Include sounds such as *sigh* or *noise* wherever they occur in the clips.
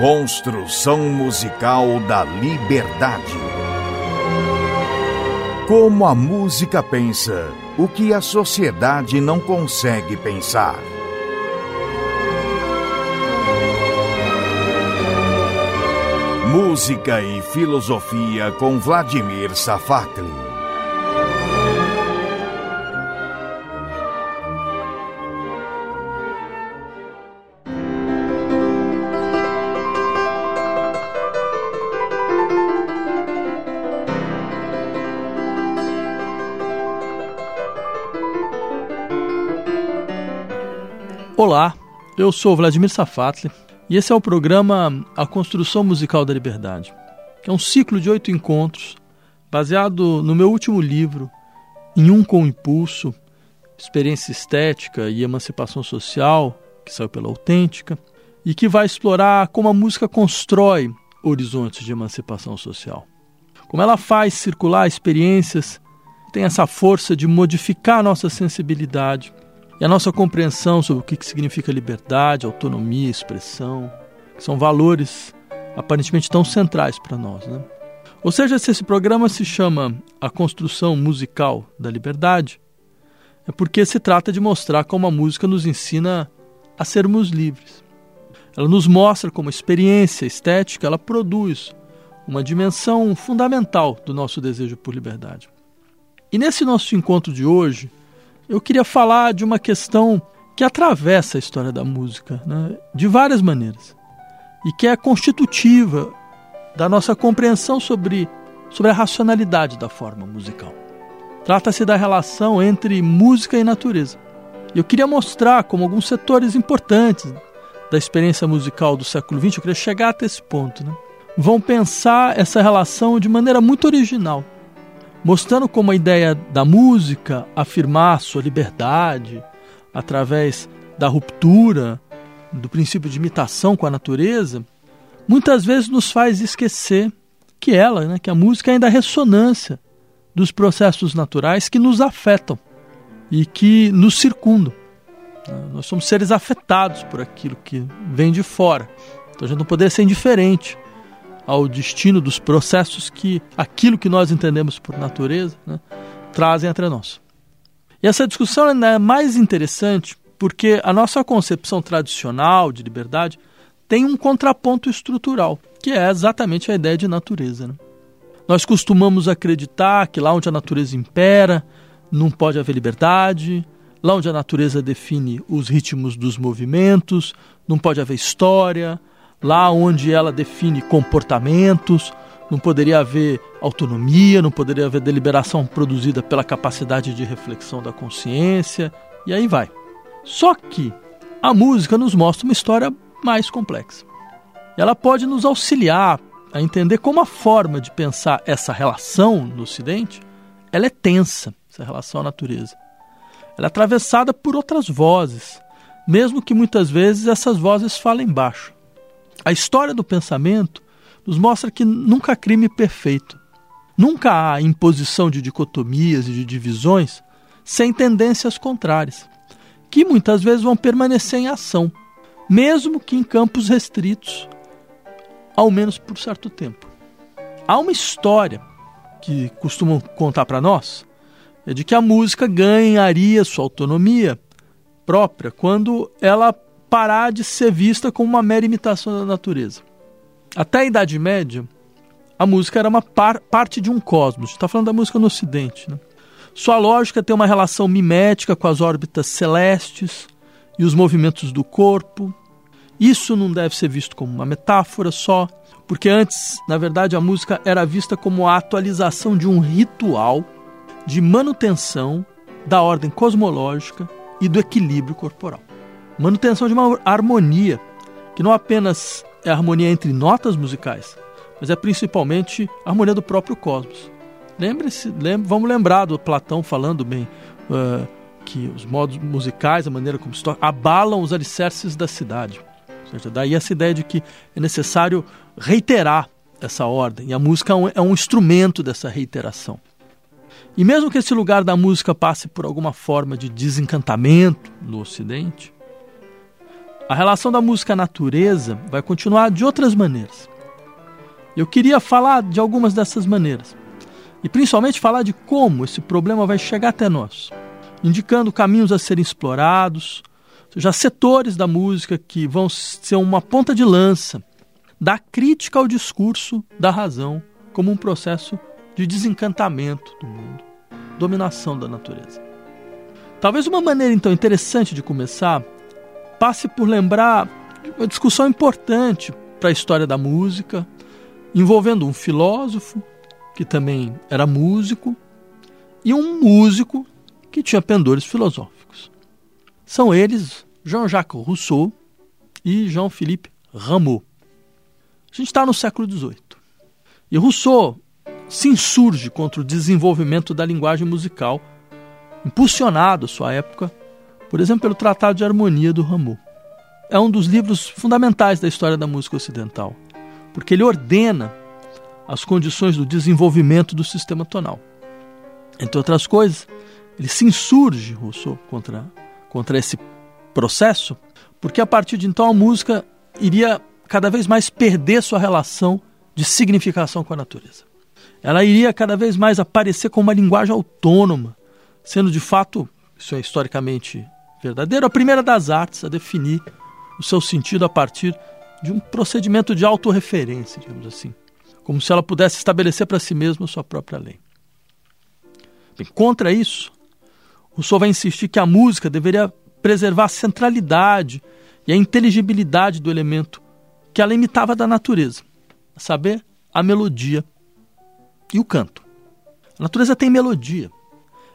Construção musical da liberdade. Como a música pensa, o que a sociedade não consegue pensar. Música e filosofia com Vladimir Safatli. Olá, eu sou Vladimir Safatli e esse é o programa A Construção Musical da Liberdade, que é um ciclo de oito encontros baseado no meu último livro, Em Um com Impulso, Experiência Estética e Emancipação Social, que saiu pela Autêntica, e que vai explorar como a música constrói horizontes de emancipação social. Como ela faz circular experiências, tem essa força de modificar nossa sensibilidade e a nossa compreensão sobre o que significa liberdade, autonomia, expressão, que são valores aparentemente tão centrais para nós. Né? Ou seja, se esse programa se chama A Construção Musical da Liberdade, é porque se trata de mostrar como a música nos ensina a sermos livres. Ela nos mostra como a experiência estética ela produz uma dimensão fundamental do nosso desejo por liberdade. E nesse nosso encontro de hoje, eu queria falar de uma questão que atravessa a história da música né, de várias maneiras e que é constitutiva da nossa compreensão sobre, sobre a racionalidade da forma musical. Trata-se da relação entre música e natureza. Eu queria mostrar como alguns setores importantes da experiência musical do século XX, eu queria chegar até esse ponto, né, vão pensar essa relação de maneira muito original mostrando como a ideia da música afirmar sua liberdade através da ruptura do princípio de imitação com a natureza, muitas vezes nos faz esquecer que ela, né, que a música é ainda a ressonância dos processos naturais que nos afetam e que nos circundam. Nós somos seres afetados por aquilo que vem de fora. Então a gente não poderia ser indiferente ao destino dos processos que aquilo que nós entendemos por natureza né, trazem entre nós. E essa discussão é mais interessante porque a nossa concepção tradicional de liberdade tem um contraponto estrutural, que é exatamente a ideia de natureza. Né? Nós costumamos acreditar que lá onde a natureza impera, não pode haver liberdade, lá onde a natureza define os ritmos dos movimentos, não pode haver história, lá onde ela define comportamentos, não poderia haver autonomia, não poderia haver deliberação produzida pela capacidade de reflexão da consciência, e aí vai. Só que a música nos mostra uma história mais complexa. Ela pode nos auxiliar a entender como a forma de pensar essa relação no Ocidente ela é tensa, essa relação à natureza. Ela é atravessada por outras vozes, mesmo que muitas vezes essas vozes falem baixo. A história do pensamento nos mostra que nunca há crime perfeito. Nunca há imposição de dicotomias e de divisões sem tendências contrárias, que muitas vezes vão permanecer em ação, mesmo que em campos restritos, ao menos por certo tempo. Há uma história que costumam contar para nós, é de que a música ganharia sua autonomia própria quando ela parar de ser vista como uma mera imitação da natureza. Até a Idade Média, a música era uma par parte de um cosmos. Está falando da música no Ocidente. Né? Sua lógica tem uma relação mimética com as órbitas celestes e os movimentos do corpo. Isso não deve ser visto como uma metáfora só, porque antes, na verdade, a música era vista como a atualização de um ritual de manutenção da ordem cosmológica e do equilíbrio corporal manutenção de uma harmonia, que não apenas é a harmonia entre notas musicais, mas é principalmente a harmonia do próprio cosmos. Lembre-se, lembre, vamos lembrar do Platão falando bem uh, que os modos musicais, a maneira como se toca, abalam os alicerces da cidade. Ou seja, daí essa ideia de que é necessário reiterar essa ordem, e a música é um, é um instrumento dessa reiteração. E mesmo que esse lugar da música passe por alguma forma de desencantamento no Ocidente, a relação da música à natureza vai continuar de outras maneiras. Eu queria falar de algumas dessas maneiras e principalmente falar de como esse problema vai chegar até nós, indicando caminhos a serem explorados, já setores da música que vão ser uma ponta de lança da crítica ao discurso da razão como um processo de desencantamento do mundo, dominação da natureza. Talvez uma maneira então interessante de começar passe por lembrar uma discussão importante para a história da música, envolvendo um filósofo que também era músico e um músico que tinha pendores filosóficos. São eles Jean-Jacques Rousseau e Jean-Philippe Rameau. A gente está no século XVIII. E Rousseau se insurge contra o desenvolvimento da linguagem musical, impulsionado à sua época, por exemplo, pelo Tratado de Harmonia do Rameau. É um dos livros fundamentais da história da música ocidental, porque ele ordena as condições do desenvolvimento do sistema tonal. Entre outras coisas, ele se insurge, Rousseau, contra, contra esse processo, porque a partir de então a música iria cada vez mais perder sua relação de significação com a natureza. Ela iria cada vez mais aparecer como uma linguagem autônoma, sendo de fato, isso é historicamente verdadeiro, a primeira das artes a definir o seu sentido a partir de um procedimento de autorreferência, digamos assim, como se ela pudesse estabelecer para si mesma a sua própria lei. Bem, contra isso, Rousseau vai insistir que a música deveria preservar a centralidade e a inteligibilidade do elemento que ela imitava da natureza, a saber, a melodia e o canto. A natureza tem melodia.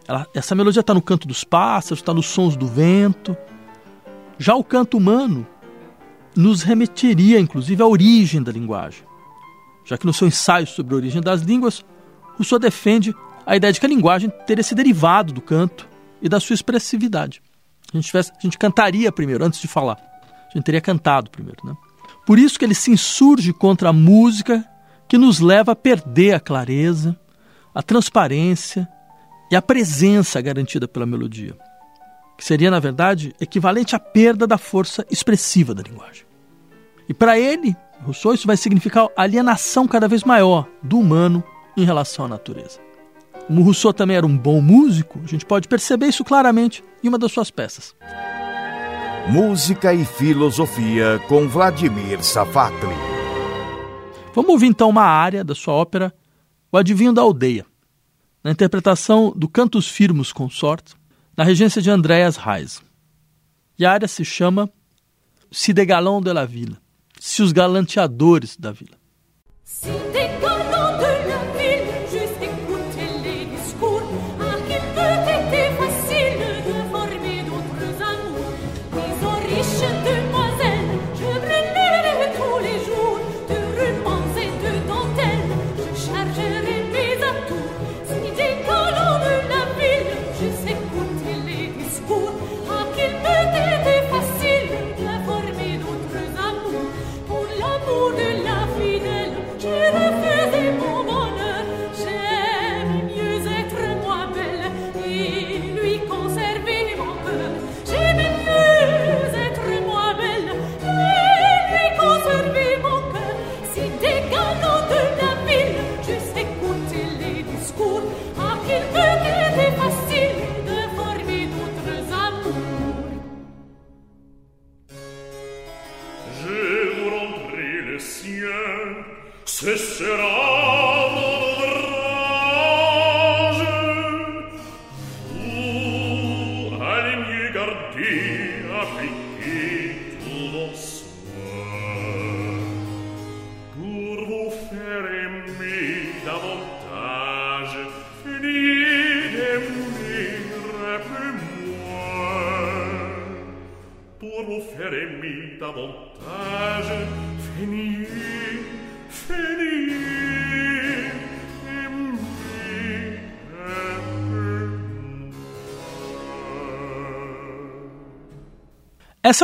Ela, essa melodia está no canto dos pássaros, está nos sons do vento. Já o canto humano nos remeteria, inclusive, à origem da linguagem, já que no seu ensaio sobre a origem das línguas, Rousseau defende a ideia de que a linguagem teria se derivado do canto e da sua expressividade. A gente, tivesse, a gente cantaria primeiro, antes de falar. A gente teria cantado primeiro, né? Por isso que ele se insurge contra a música que nos leva a perder a clareza, a transparência e a presença garantida pela melodia, que seria, na verdade, equivalente à perda da força expressiva da linguagem. E para ele, Rousseau, isso vai significar alienação cada vez maior do humano em relação à natureza. Como Rousseau também era um bom músico, a gente pode perceber isso claramente em uma das suas peças. Música e Filosofia com Vladimir Safatli. Vamos ouvir então uma área da sua ópera O Adivinho da Aldeia, na interpretação do Cantus Firmus Consort, na regência de Andreas Reis. E a área se chama Si de Galão de la Vila, Se os Galanteadores da Vila. Essa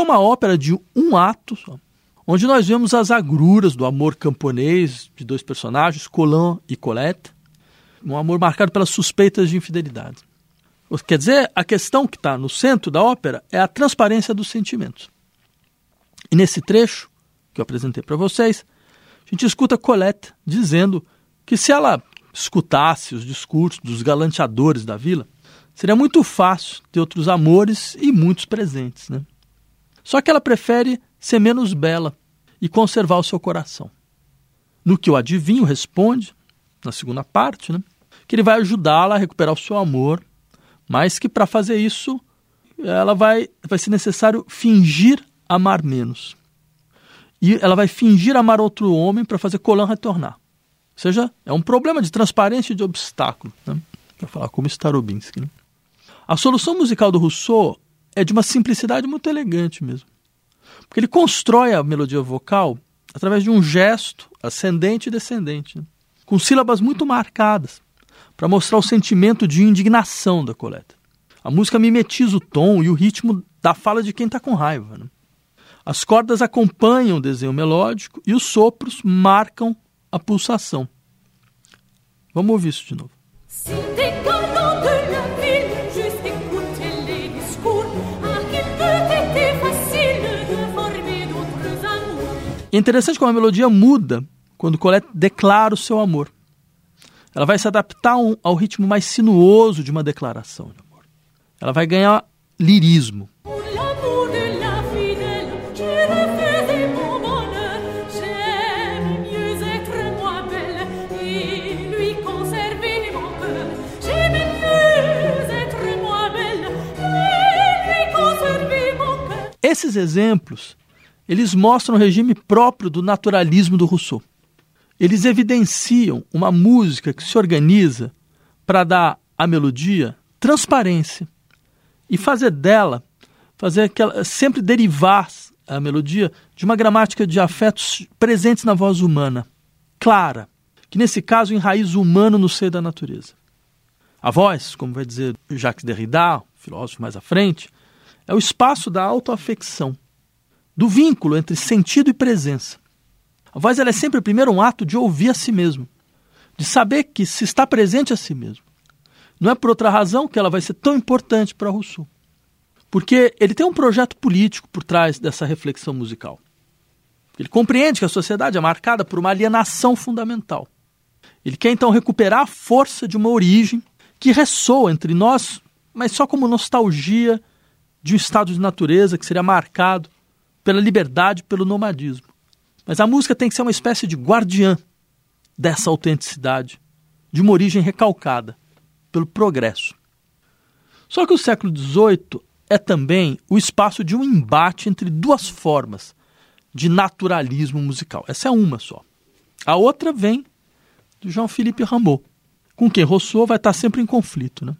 é uma ópera de um ato, onde nós vemos as agruras do amor camponês de dois personagens, Colin e Colette, um amor marcado pelas suspeitas de infidelidade. Quer dizer, a questão que está no centro da ópera é a transparência dos sentimentos. E nesse trecho que eu apresentei para vocês, a gente escuta Colette dizendo que se ela escutasse os discursos dos galanteadores da vila, seria muito fácil ter outros amores e muitos presentes. Né? Só que ela prefere ser menos bela e conservar o seu coração. No que o adivinho responde, na segunda parte, né, que ele vai ajudá-la a recuperar o seu amor, mas que para fazer isso ela vai, vai ser necessário fingir amar menos. E ela vai fingir amar outro homem para fazer Colan retornar. Ou seja, é um problema de transparência e de obstáculo, né? para falar como Starobinsky. Né? A solução musical do Rousseau é de uma simplicidade muito elegante mesmo. Porque ele constrói a melodia vocal através de um gesto ascendente e descendente, né? com sílabas muito marcadas, para mostrar o sentimento de indignação da coleta. A música mimetiza o tom e o ritmo da fala de quem está com raiva. Né? As cordas acompanham o desenho melódico e os sopros marcam a pulsação. Vamos ouvir isso de novo. É interessante como a melodia muda quando Colette declara o seu amor. Ela vai se adaptar ao ritmo mais sinuoso de uma declaração de amor. Ela vai ganhar lirismo. Esses exemplos, eles mostram o regime próprio do naturalismo do Rousseau. Eles evidenciam uma música que se organiza para dar à melodia transparência e fazer dela, fazer que ela sempre derivar a melodia de uma gramática de afetos presentes na voz humana, clara, que nesse caso enraiza o humano no seio da natureza. A voz, como vai dizer Jacques Derrida, filósofo mais à frente, é o espaço da autoafecção, do vínculo entre sentido e presença. A voz é sempre primeiro um ato de ouvir a si mesmo, de saber que se está presente a si mesmo. Não é por outra razão que ela vai ser tão importante para Rousseau. Porque ele tem um projeto político por trás dessa reflexão musical. Ele compreende que a sociedade é marcada por uma alienação fundamental. Ele quer então recuperar a força de uma origem que ressoa entre nós, mas só como nostalgia de um estado de natureza que seria marcado pela liberdade, pelo nomadismo. Mas a música tem que ser uma espécie de guardiã dessa autenticidade, de uma origem recalcada pelo progresso. Só que o século XVIII é também o espaço de um embate entre duas formas de naturalismo musical. Essa é uma só. A outra vem do Jean-Philippe Rameau, com quem Rousseau vai estar sempre em conflito. Né?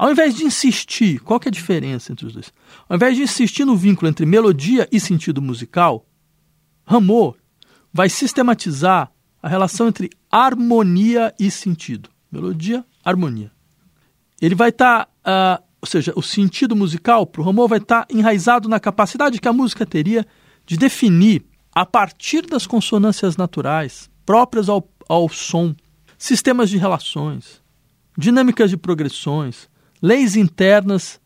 Ao invés de insistir, qual que é a diferença entre os dois? Ao invés de insistir no vínculo entre melodia e sentido musical, Rameau vai sistematizar a relação entre harmonia e sentido. Melodia, harmonia. Ele vai estar, tá, uh, ou seja, o sentido musical para o Rameau vai estar tá enraizado na capacidade que a música teria de definir, a partir das consonâncias naturais próprias ao, ao som, sistemas de relações, dinâmicas de progressões, leis internas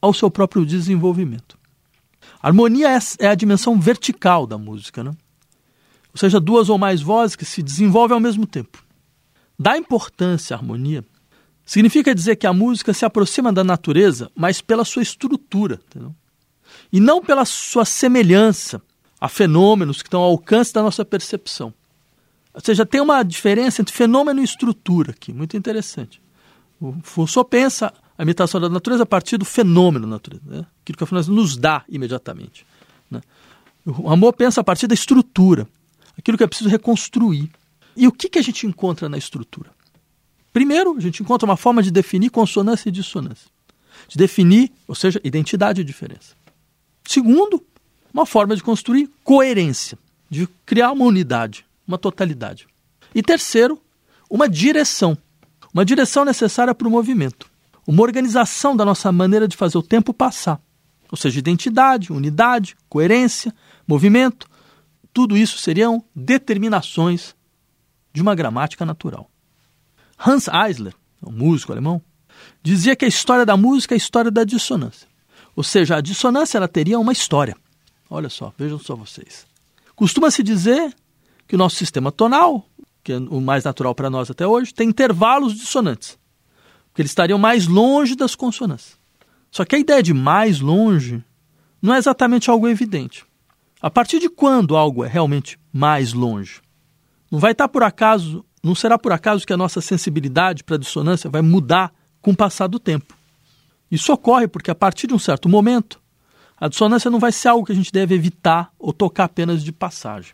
ao seu próprio desenvolvimento. A harmonia é, é a dimensão vertical da música, né? ou seja, duas ou mais vozes que se desenvolvem ao mesmo tempo. Dar importância à harmonia significa dizer que a música se aproxima da natureza, mas pela sua estrutura, entendeu? e não pela sua semelhança a fenômenos que estão ao alcance da nossa percepção. Ou seja, tem uma diferença entre fenômeno e estrutura aqui, muito interessante. O Rousseau pensa a imitação da natureza a partir do fenômeno da natureza, né? aquilo que a natureza nos dá imediatamente. Né? O amor pensa a partir da estrutura, aquilo que é preciso reconstruir. E o que, que a gente encontra na estrutura? Primeiro, a gente encontra uma forma de definir consonância e dissonância, de definir, ou seja, identidade e diferença. Segundo, uma forma de construir coerência, de criar uma unidade, uma totalidade. E terceiro, uma direção, uma direção necessária para o movimento uma organização da nossa maneira de fazer o tempo passar. Ou seja, identidade, unidade, coerência, movimento, tudo isso seriam determinações de uma gramática natural. Hans Eisler, um músico alemão, dizia que a história da música é a história da dissonância. Ou seja, a dissonância ela teria uma história. Olha só, vejam só vocês. Costuma-se dizer que o nosso sistema tonal, que é o mais natural para nós até hoje, tem intervalos dissonantes, porque eles estariam mais longe das consonâncias. Só que a ideia de mais longe não é exatamente algo evidente. A partir de quando algo é realmente mais longe? Não vai estar por acaso, não será por acaso que a nossa sensibilidade para a dissonância vai mudar com o passar do tempo. Isso ocorre porque a partir de um certo momento, a dissonância não vai ser algo que a gente deve evitar ou tocar apenas de passagem.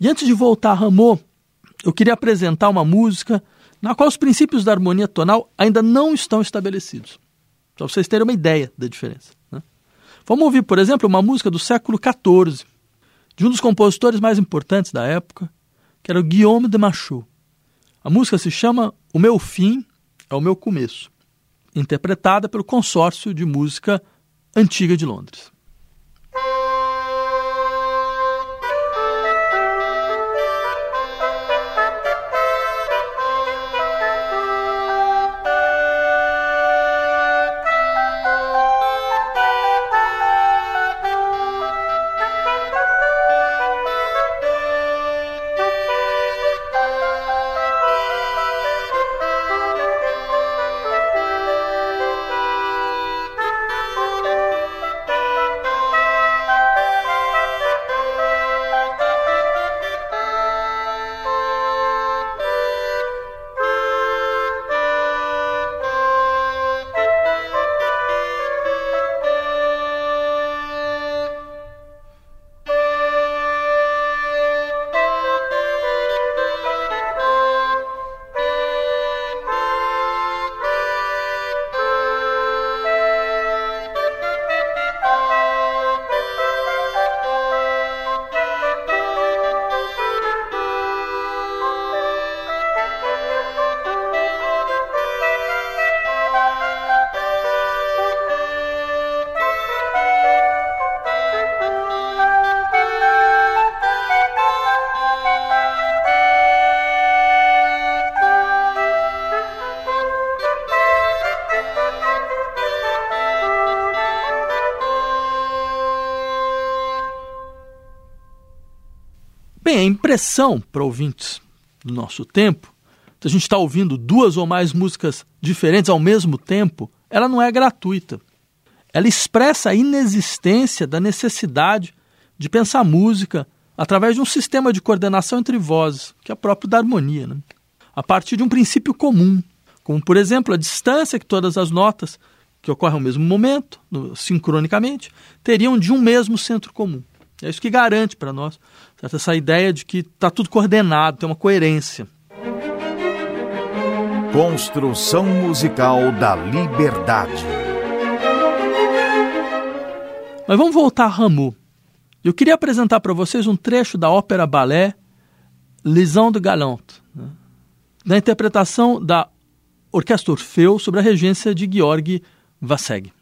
E antes de voltar a Rameau, eu queria apresentar uma música na qual os princípios da harmonia tonal ainda não estão estabelecidos. Para vocês terem uma ideia da diferença. Né? Vamos ouvir, por exemplo, uma música do século XIV, de um dos compositores mais importantes da época, que era o Guillaume de Machaut. A música se chama O Meu Fim é o Meu Começo, interpretada pelo Consórcio de Música Antiga de Londres. Impressão para ouvintes do nosso tempo, se a gente está ouvindo duas ou mais músicas diferentes ao mesmo tempo, ela não é gratuita. Ela expressa a inexistência da necessidade de pensar música através de um sistema de coordenação entre vozes, que é próprio da harmonia, né? a partir de um princípio comum, como, por exemplo, a distância que todas as notas que ocorrem ao mesmo momento, sincronicamente, teriam de um mesmo centro comum. É isso que garante para nós certo? essa ideia de que está tudo coordenado, tem uma coerência. Construção musical da liberdade. Mas vamos voltar a Rameau. Eu queria apresentar para vocês um trecho da ópera balé Lisão de Galant, né? na interpretação da Orquestra Orfeu sobre a regência de Georg Vasseg.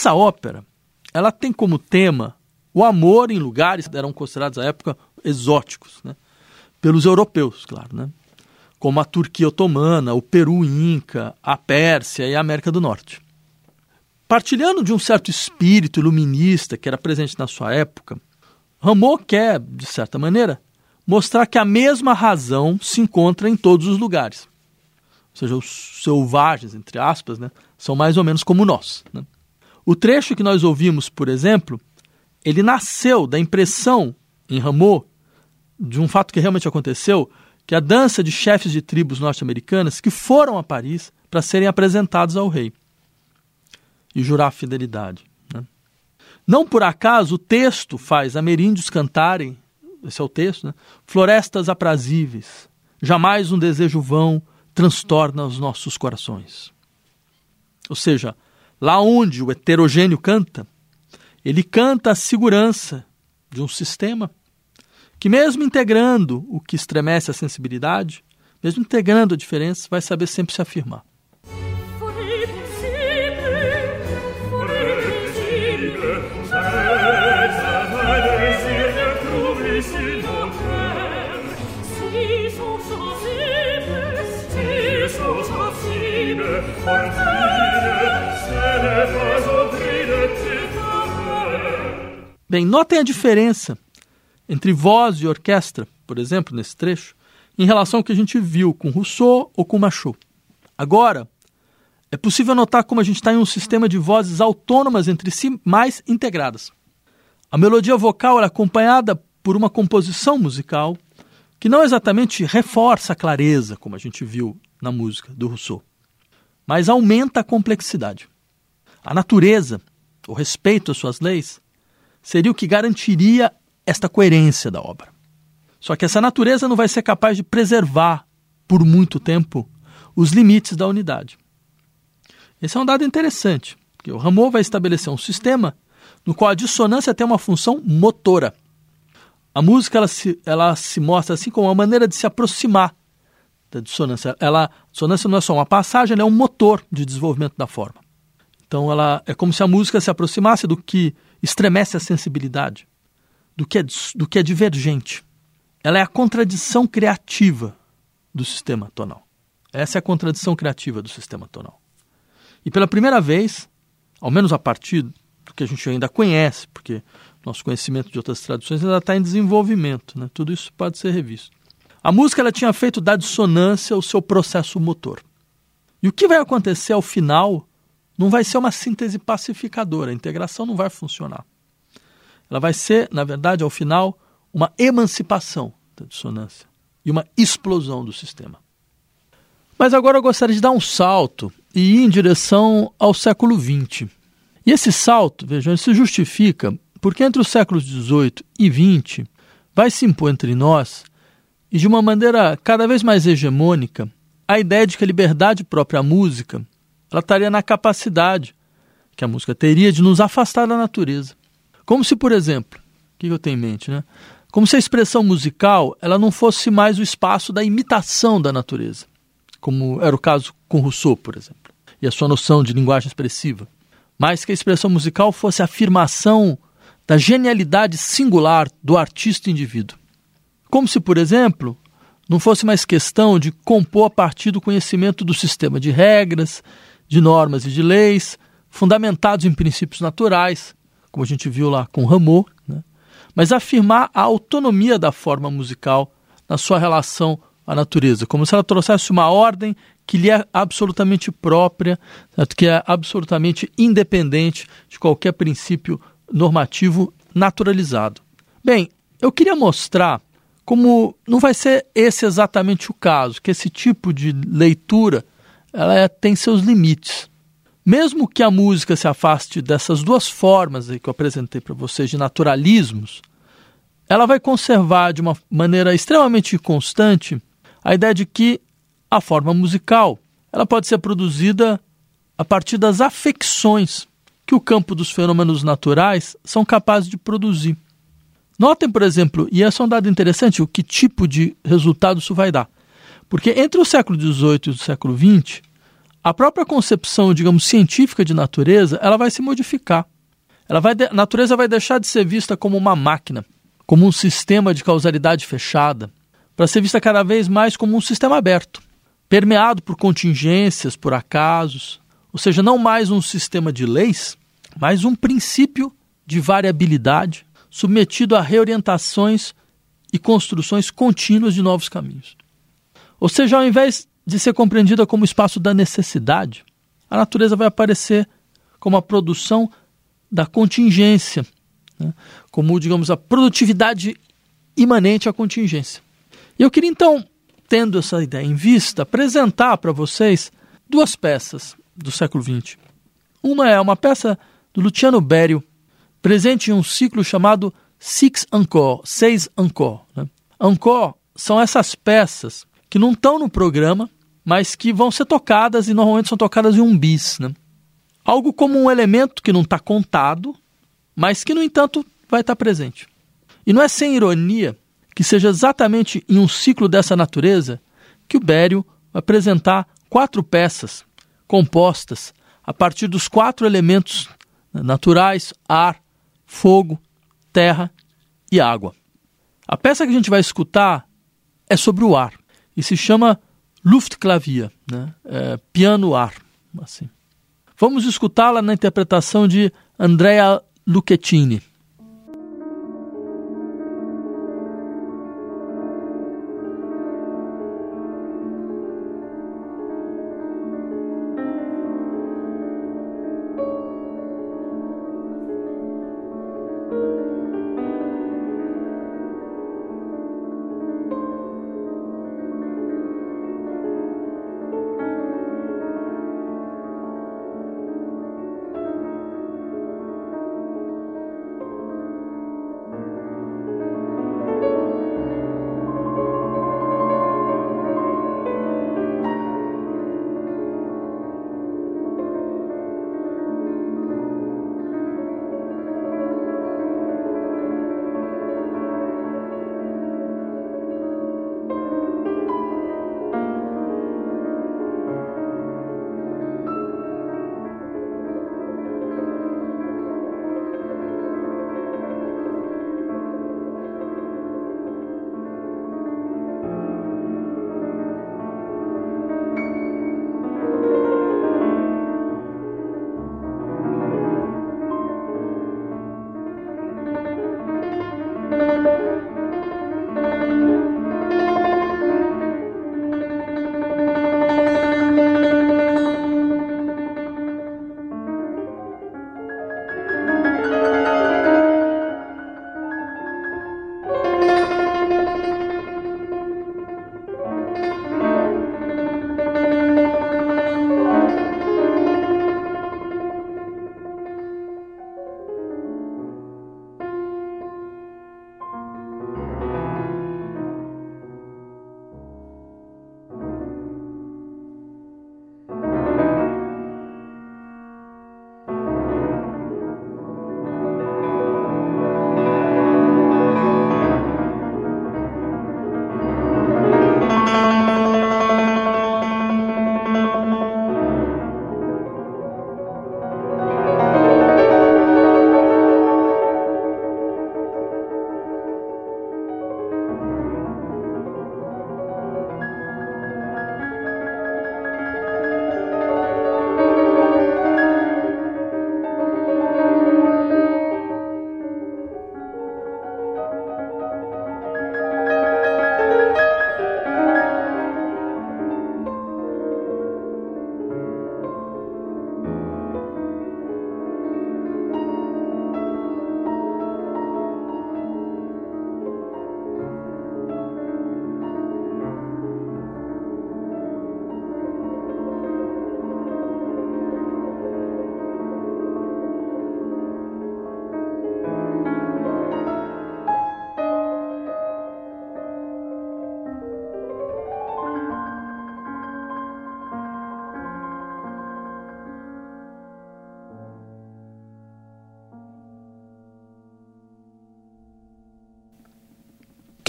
Essa ópera, ela tem como tema o amor em lugares que eram considerados à época exóticos, né? pelos europeus, claro, né? como a Turquia otomana, o Peru inca, a Pérsia e a América do Norte. Partilhando de um certo espírito iluminista que era presente na sua época, Rameau quer, de certa maneira, mostrar que a mesma razão se encontra em todos os lugares. Ou seja, os selvagens, entre aspas, né, são mais ou menos como nós. Né? O trecho que nós ouvimos, por exemplo, ele nasceu da impressão em Rameau de um fato que realmente aconteceu, que a dança de chefes de tribos norte-americanas que foram a Paris para serem apresentados ao rei e jurar fidelidade. Né? Não por acaso o texto faz ameríndios cantarem, esse é o texto, né? florestas aprazíveis, jamais um desejo vão transtorna os nossos corações. Ou seja, Lá onde o heterogêneo canta, ele canta a segurança de um sistema que, mesmo integrando o que estremece a sensibilidade, mesmo integrando a diferença, vai saber sempre se afirmar. Bem, notem a diferença entre voz e orquestra, por exemplo, nesse trecho, em relação ao que a gente viu com Rousseau ou com Machot. Agora, é possível notar como a gente está em um sistema de vozes autônomas entre si mais integradas. A melodia vocal é acompanhada por uma composição musical que não exatamente reforça a clareza, como a gente viu na música do Rousseau, mas aumenta a complexidade. A natureza, o respeito às suas leis, seria o que garantiria esta coerência da obra. Só que essa natureza não vai ser capaz de preservar por muito tempo os limites da unidade. Esse é um dado interessante, porque o Rameau vai estabelecer um sistema no qual a dissonância tem uma função motora. A música ela se, ela se mostra assim como uma maneira de se aproximar da dissonância. Ela, a dissonância não é só uma passagem, ela é um motor de desenvolvimento da forma. Então ela é como se a música se aproximasse do que estremece a sensibilidade, do que é, do que é divergente. Ela é a contradição criativa do sistema tonal. Essa é a contradição criativa do sistema tonal. E pela primeira vez, ao menos a partir do que a gente ainda conhece, porque nosso conhecimento de outras tradições ainda está em desenvolvimento, né? tudo isso pode ser revisto. A música ela tinha feito da dissonância o seu processo motor. E o que vai acontecer ao final não vai ser uma síntese pacificadora, a integração não vai funcionar. Ela vai ser, na verdade, ao final, uma emancipação da dissonância e uma explosão do sistema. Mas agora eu gostaria de dar um salto e ir em direção ao século XX. E esse salto, vejam, se justifica porque entre os séculos XVIII e XX vai se impor entre nós, e de uma maneira cada vez mais hegemônica, a ideia de que a liberdade própria à música ela estaria na capacidade que a música teria de nos afastar da natureza. Como se, por exemplo, o que eu tenho em mente, né? Como se a expressão musical ela não fosse mais o espaço da imitação da natureza, como era o caso com Rousseau, por exemplo, e a sua noção de linguagem expressiva, mas que a expressão musical fosse a afirmação da genialidade singular do artista indivíduo. Como se, por exemplo, não fosse mais questão de compor a partir do conhecimento do sistema de regras, de normas e de leis, fundamentados em princípios naturais, como a gente viu lá com Rameau, né? mas afirmar a autonomia da forma musical na sua relação à natureza, como se ela trouxesse uma ordem que lhe é absolutamente própria, certo? que é absolutamente independente de qualquer princípio normativo naturalizado. Bem, eu queria mostrar como não vai ser esse exatamente o caso, que esse tipo de leitura ela é, tem seus limites. Mesmo que a música se afaste dessas duas formas que eu apresentei para vocês de naturalismos, ela vai conservar de uma maneira extremamente constante a ideia de que a forma musical ela pode ser produzida a partir das afecções que o campo dos fenômenos naturais são capazes de produzir. Notem, por exemplo, e esse é um dado interessante, o que tipo de resultado isso vai dar. Porque entre o século XVIII e o século XX, a própria concepção, digamos, científica de natureza, ela vai se modificar. Ela vai a natureza vai deixar de ser vista como uma máquina, como um sistema de causalidade fechada, para ser vista cada vez mais como um sistema aberto, permeado por contingências, por acasos, ou seja, não mais um sistema de leis, mas um princípio de variabilidade, submetido a reorientações e construções contínuas de novos caminhos. Ou seja, ao invés de ser compreendida como espaço da necessidade, a natureza vai aparecer como a produção da contingência, né? como, digamos, a produtividade imanente à contingência. E eu queria então, tendo essa ideia em vista, apresentar para vocês duas peças do século XX. Uma é uma peça do Luciano Berio, presente em um ciclo chamado Six Encore, Seis Encore. Né? Encore são essas peças que não estão no programa, mas que vão ser tocadas e normalmente são tocadas em um bis. Né? Algo como um elemento que não está contado, mas que, no entanto, vai estar tá presente. E não é sem ironia que seja exatamente em um ciclo dessa natureza que o Bério vai apresentar quatro peças compostas a partir dos quatro elementos naturais: ar, fogo, terra e água. A peça que a gente vai escutar é sobre o ar e se chama Luftklavier, né? É, piano-ar. Assim. Vamos escutá-la na interpretação de Andrea Lucchettini. Música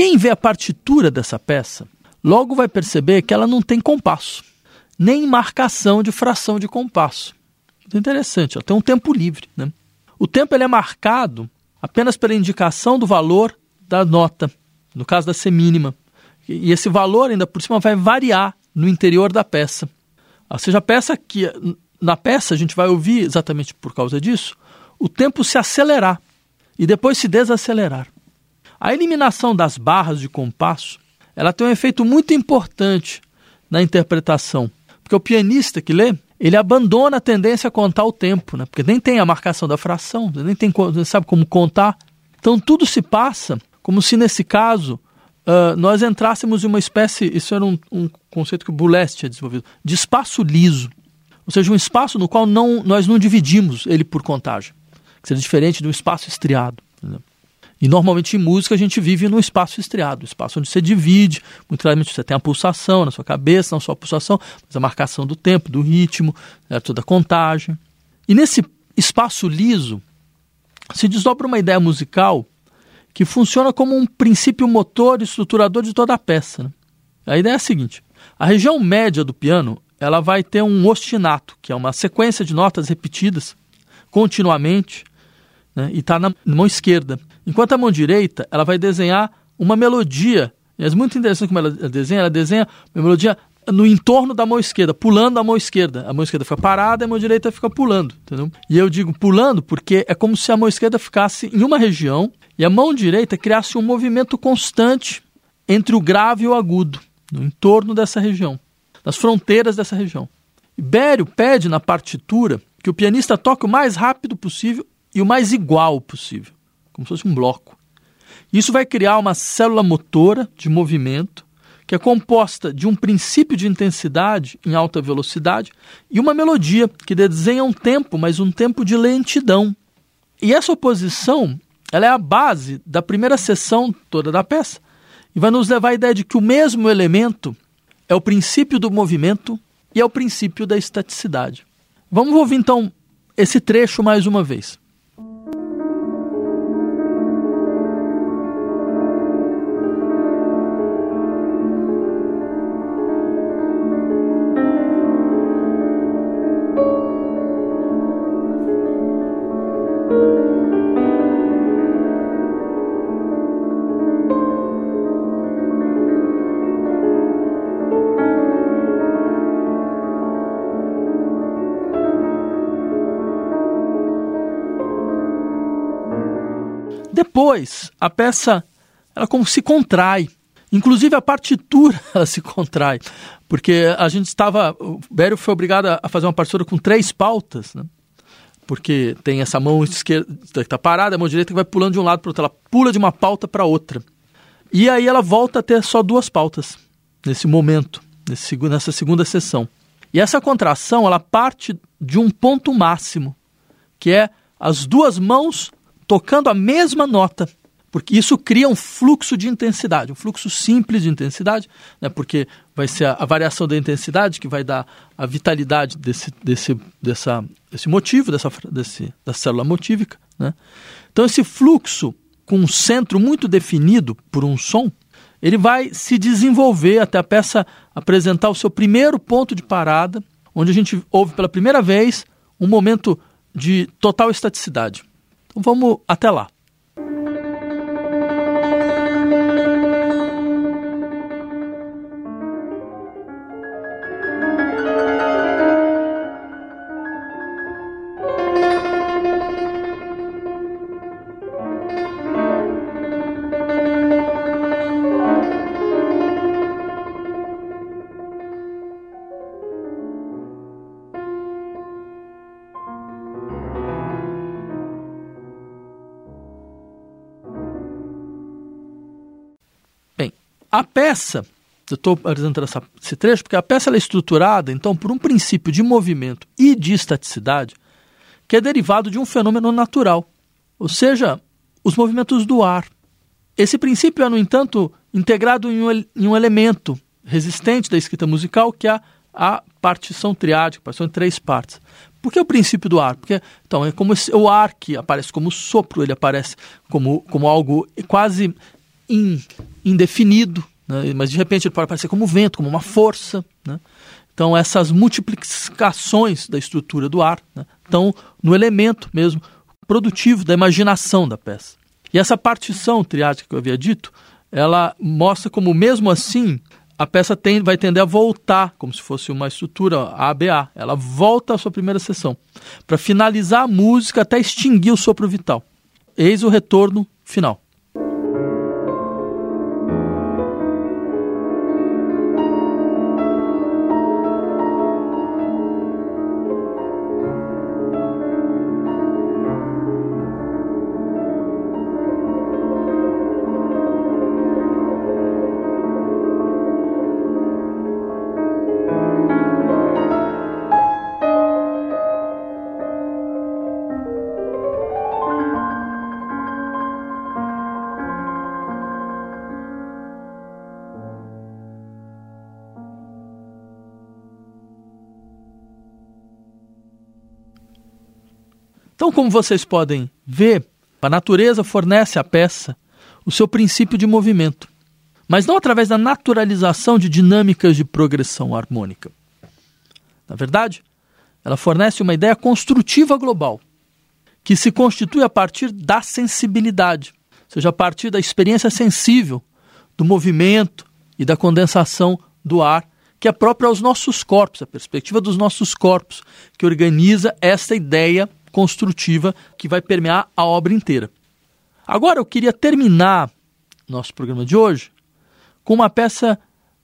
Quem vê a partitura dessa peça, logo vai perceber que ela não tem compasso, nem marcação de fração de compasso. Muito interessante, ela tem um tempo livre. Né? O tempo ele é marcado apenas pela indicação do valor da nota, no caso da semínima. E esse valor, ainda por cima, vai variar no interior da peça. Ou seja, a peça que. Na peça, a gente vai ouvir, exatamente por causa disso, o tempo se acelerar e depois se desacelerar. A eliminação das barras de compasso ela tem um efeito muito importante na interpretação, porque o pianista que lê, ele abandona a tendência a contar o tempo, né? porque nem tem a marcação da fração, nem tem, nem sabe como contar. Então tudo se passa como se nesse caso uh, nós entrássemos em uma espécie, isso era um, um conceito que o Boulez tinha desenvolvido, de espaço liso. Ou seja, um espaço no qual não, nós não dividimos ele por contagem, que seria diferente de um espaço estriado. Entendeu? E normalmente em música a gente vive num espaço estriado, um espaço onde você divide, muito claramente você tem a pulsação na sua cabeça, não só a pulsação, mas a marcação do tempo, do ritmo, né, toda a contagem. E nesse espaço liso se desdobra uma ideia musical que funciona como um princípio motor e estruturador de toda a peça. Né? A ideia é a seguinte: a região média do piano ela vai ter um ostinato, que é uma sequência de notas repetidas continuamente, né? e está na mão esquerda. Enquanto a mão direita, ela vai desenhar uma melodia. É muito interessante como ela desenha. Ela desenha uma melodia no entorno da mão esquerda, pulando a mão esquerda. A mão esquerda fica parada e a mão direita fica pulando, entendeu? E eu digo pulando porque é como se a mão esquerda ficasse em uma região e a mão direita criasse um movimento constante entre o grave e o agudo, no entorno dessa região, nas fronteiras dessa região. Ibério pede na partitura que o pianista toque o mais rápido possível e o mais igual possível como se fosse um bloco. Isso vai criar uma célula motora de movimento que é composta de um princípio de intensidade em alta velocidade e uma melodia que desenha um tempo, mas um tempo de lentidão. E essa oposição ela é a base da primeira seção toda da peça e vai nos levar à ideia de que o mesmo elemento é o princípio do movimento e é o princípio da estaticidade. Vamos ouvir então esse trecho mais uma vez. Depois, a peça ela como se contrai. Inclusive a partitura *laughs* ela se contrai, porque a gente estava, o Bério foi obrigado a fazer uma partitura com três pautas, né? porque tem essa mão esquerda que está parada, a mão direita que vai pulando de um lado para o outro, ela pula de uma pauta para outra. E aí ela volta a ter só duas pautas nesse momento, nesse, nessa segunda sessão. E essa contração ela parte de um ponto máximo, que é as duas mãos tocando a mesma nota, porque isso cria um fluxo de intensidade, um fluxo simples de intensidade, né, porque vai ser a, a variação da intensidade que vai dar a vitalidade desse, desse, dessa, desse motivo, dessa, desse, da célula motívica. Né? Então, esse fluxo com um centro muito definido por um som, ele vai se desenvolver até a peça apresentar o seu primeiro ponto de parada, onde a gente ouve pela primeira vez um momento de total estaticidade. Então vamos até lá. Peça, eu estou apresentando essa, esse trecho porque a peça é estruturada, então, por um princípio de movimento e de estaticidade que é derivado de um fenômeno natural, ou seja, os movimentos do ar. Esse princípio é, no entanto, integrado em um, em um elemento resistente da escrita musical, que é a, a partição triádica, partição em três partes. Por que o princípio do ar? Porque então, é como esse, o ar que aparece como sopro, ele aparece como, como algo quase in, indefinido, né? mas de repente ele pode aparecer como vento, como uma força. Né? Então, essas multiplicações da estrutura do ar né, estão no elemento mesmo produtivo da imaginação da peça. E essa partição triádica que eu havia dito, ela mostra como, mesmo assim, a peça tem, vai tender a voltar, como se fosse uma estrutura ABA. Ela volta à sua primeira sessão, para finalizar a música até extinguir o sopro vital. Eis o retorno final. Então, como vocês podem ver, a natureza fornece à peça o seu princípio de movimento, mas não através da naturalização de dinâmicas de progressão harmônica. Na verdade, ela fornece uma ideia construtiva global, que se constitui a partir da sensibilidade, ou seja, a partir da experiência sensível do movimento e da condensação do ar, que é própria aos nossos corpos, a perspectiva dos nossos corpos, que organiza essa ideia construtiva que vai permear a obra inteira. Agora eu queria terminar nosso programa de hoje com uma peça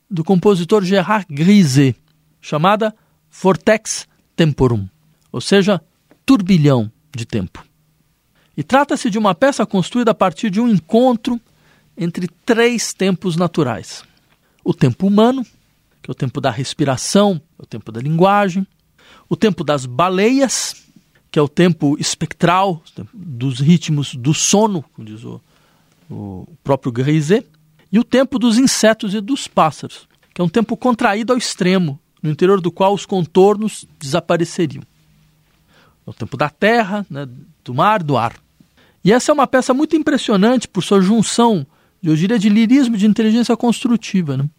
do compositor Gerard Griset, chamada Vortex Temporum, ou seja, turbilhão de tempo. E trata-se de uma peça construída a partir de um encontro entre três tempos naturais: o tempo humano, que é o tempo da respiração, é o tempo da linguagem, o tempo das baleias, que é o tempo espectral dos ritmos do sono, como diz o, o próprio Grisé, e o tempo dos insetos e dos pássaros, que é um tempo contraído ao extremo, no interior do qual os contornos desapareceriam. É o tempo da terra, né, do mar, do ar. E essa é uma peça muito impressionante por sua junção, eu diria, de lirismo e de inteligência construtiva. Né?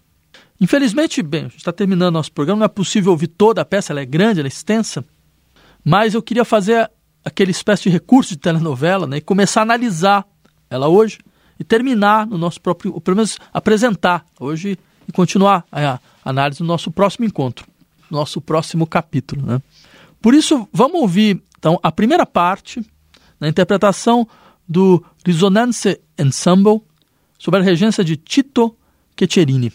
Infelizmente, bem, está terminando nosso programa, não é possível ouvir toda a peça, ela é grande, ela é extensa, mas eu queria fazer aquele espécie de recurso de telenovela né, e começar a analisar ela hoje e terminar no nosso próprio, ou pelo menos apresentar hoje e continuar a análise no nosso próximo encontro, nosso próximo capítulo. Né? Por isso, vamos ouvir então a primeira parte na interpretação do Risonance Ensemble sob a regência de Tito Quecherini.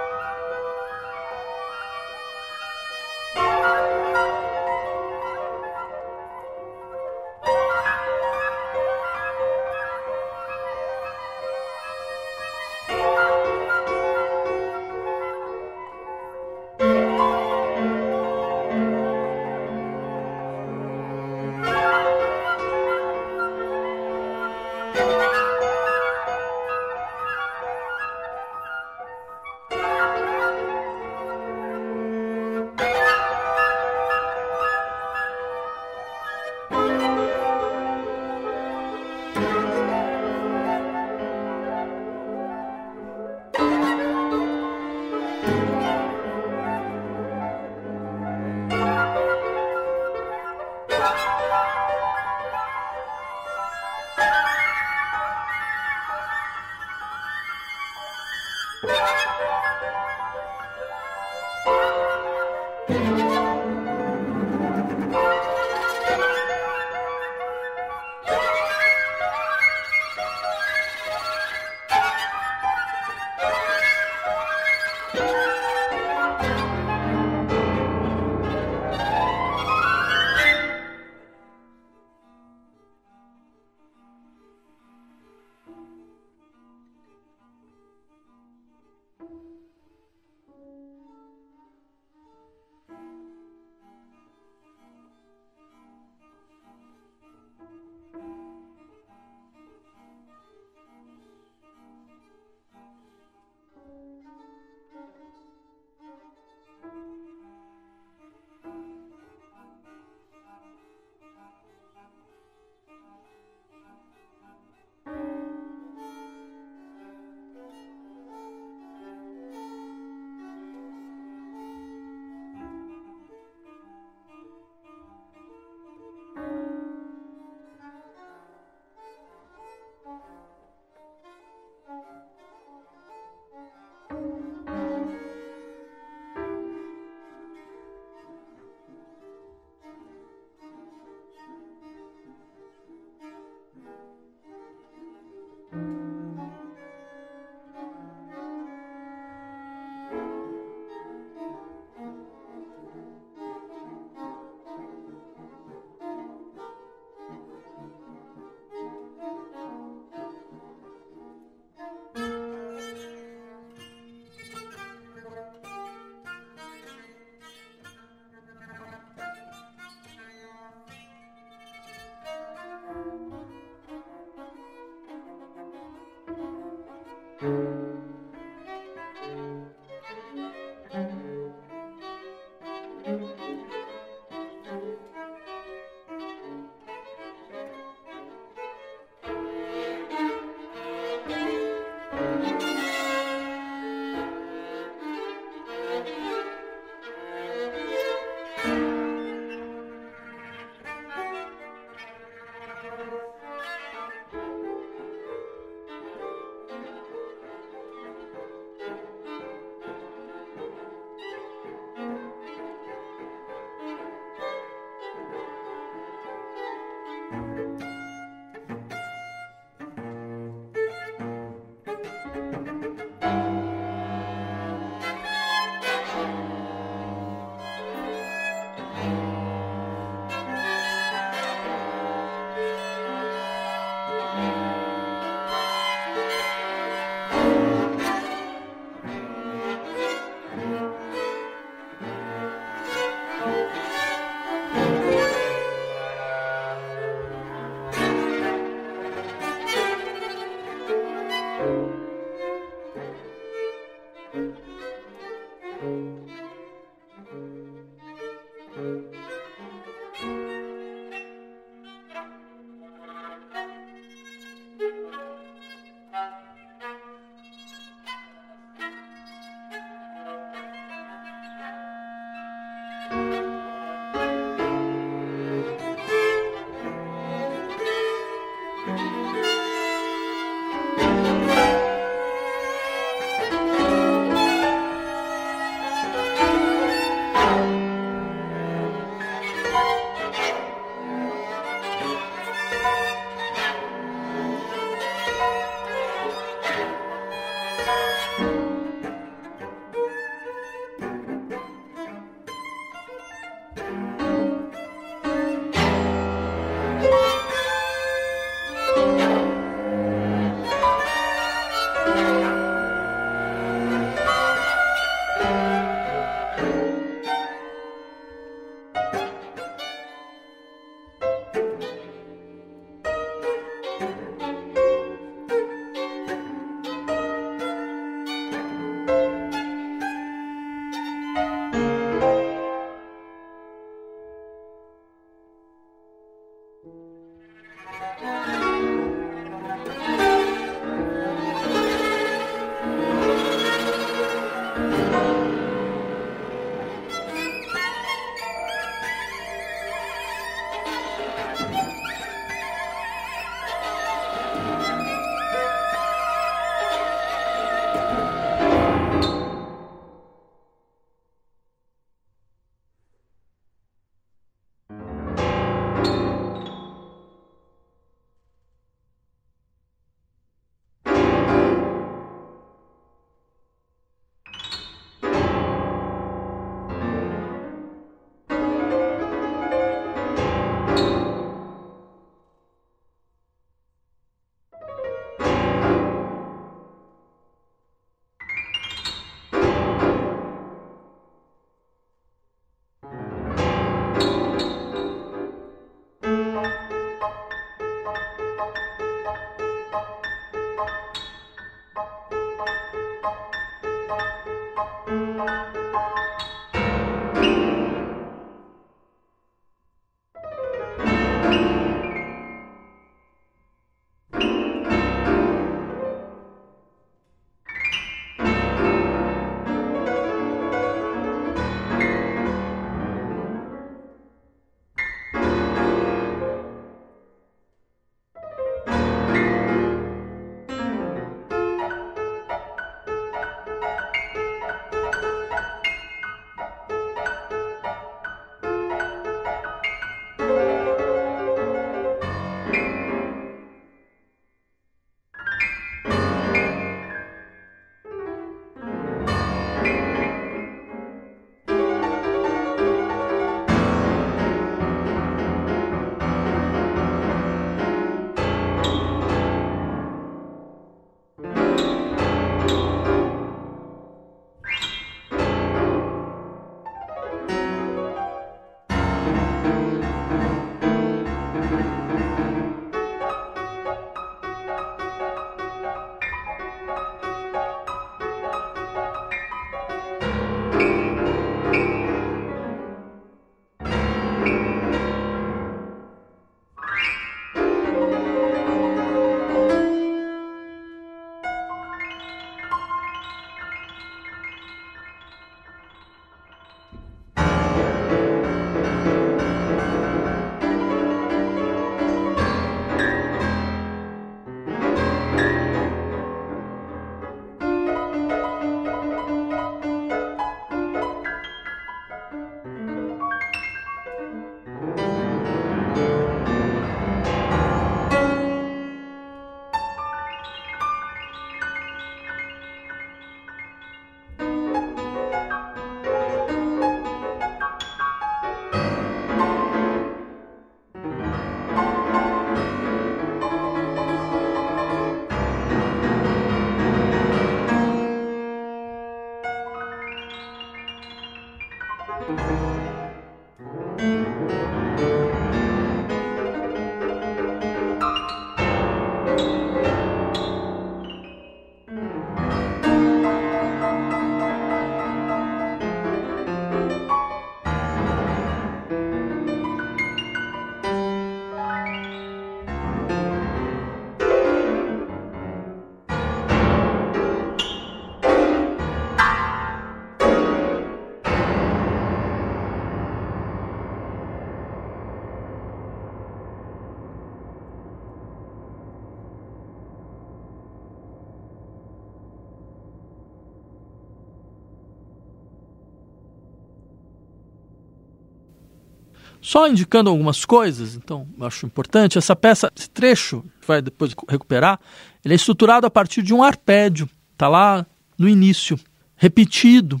Só indicando algumas coisas, então eu acho importante, essa peça, esse trecho, que vai depois recuperar, ele é estruturado a partir de um arpédio, está lá no início, repetido,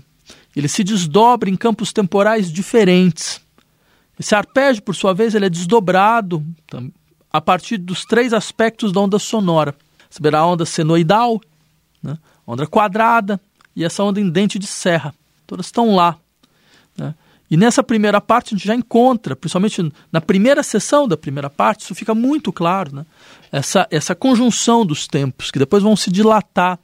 ele se desdobra em campos temporais diferentes. Esse arpégio, por sua vez, ele é desdobrado a partir dos três aspectos da onda sonora. Verá a onda senoidal, né? onda quadrada e essa onda em dente de serra. Todas estão lá. Né? E nessa primeira parte a gente já encontra, principalmente na primeira sessão da primeira parte, isso fica muito claro, né? essa, essa conjunção dos tempos, que depois vão se dilatar.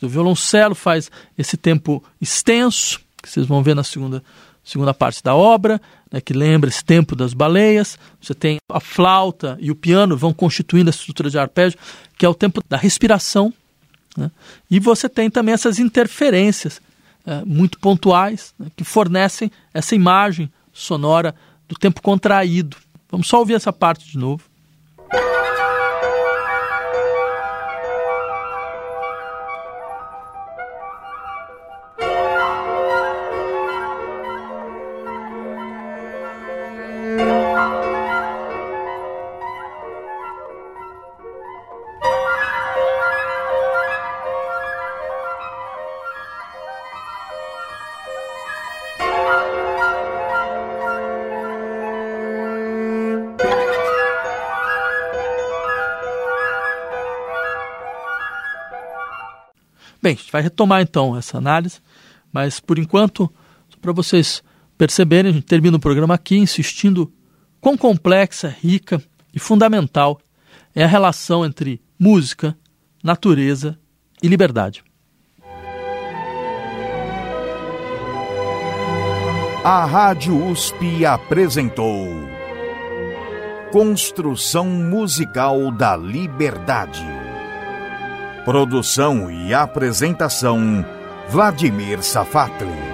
O violoncelo faz esse tempo extenso, que vocês vão ver na segunda, segunda parte da obra, né, que lembra esse tempo das baleias. Você tem a flauta e o piano vão constituindo a estrutura de arpégio, que é o tempo da respiração. Né? E você tem também essas interferências é, muito pontuais né, que fornecem essa imagem sonora do tempo contraído. Vamos só ouvir essa parte de novo. Bem, a gente vai retomar então essa análise, mas por enquanto, para vocês perceberem, a gente termina o programa aqui insistindo quão complexa, rica e fundamental é a relação entre música, natureza e liberdade. A Rádio USP apresentou Construção Musical da Liberdade. Produção e apresentação: Vladimir Safatli.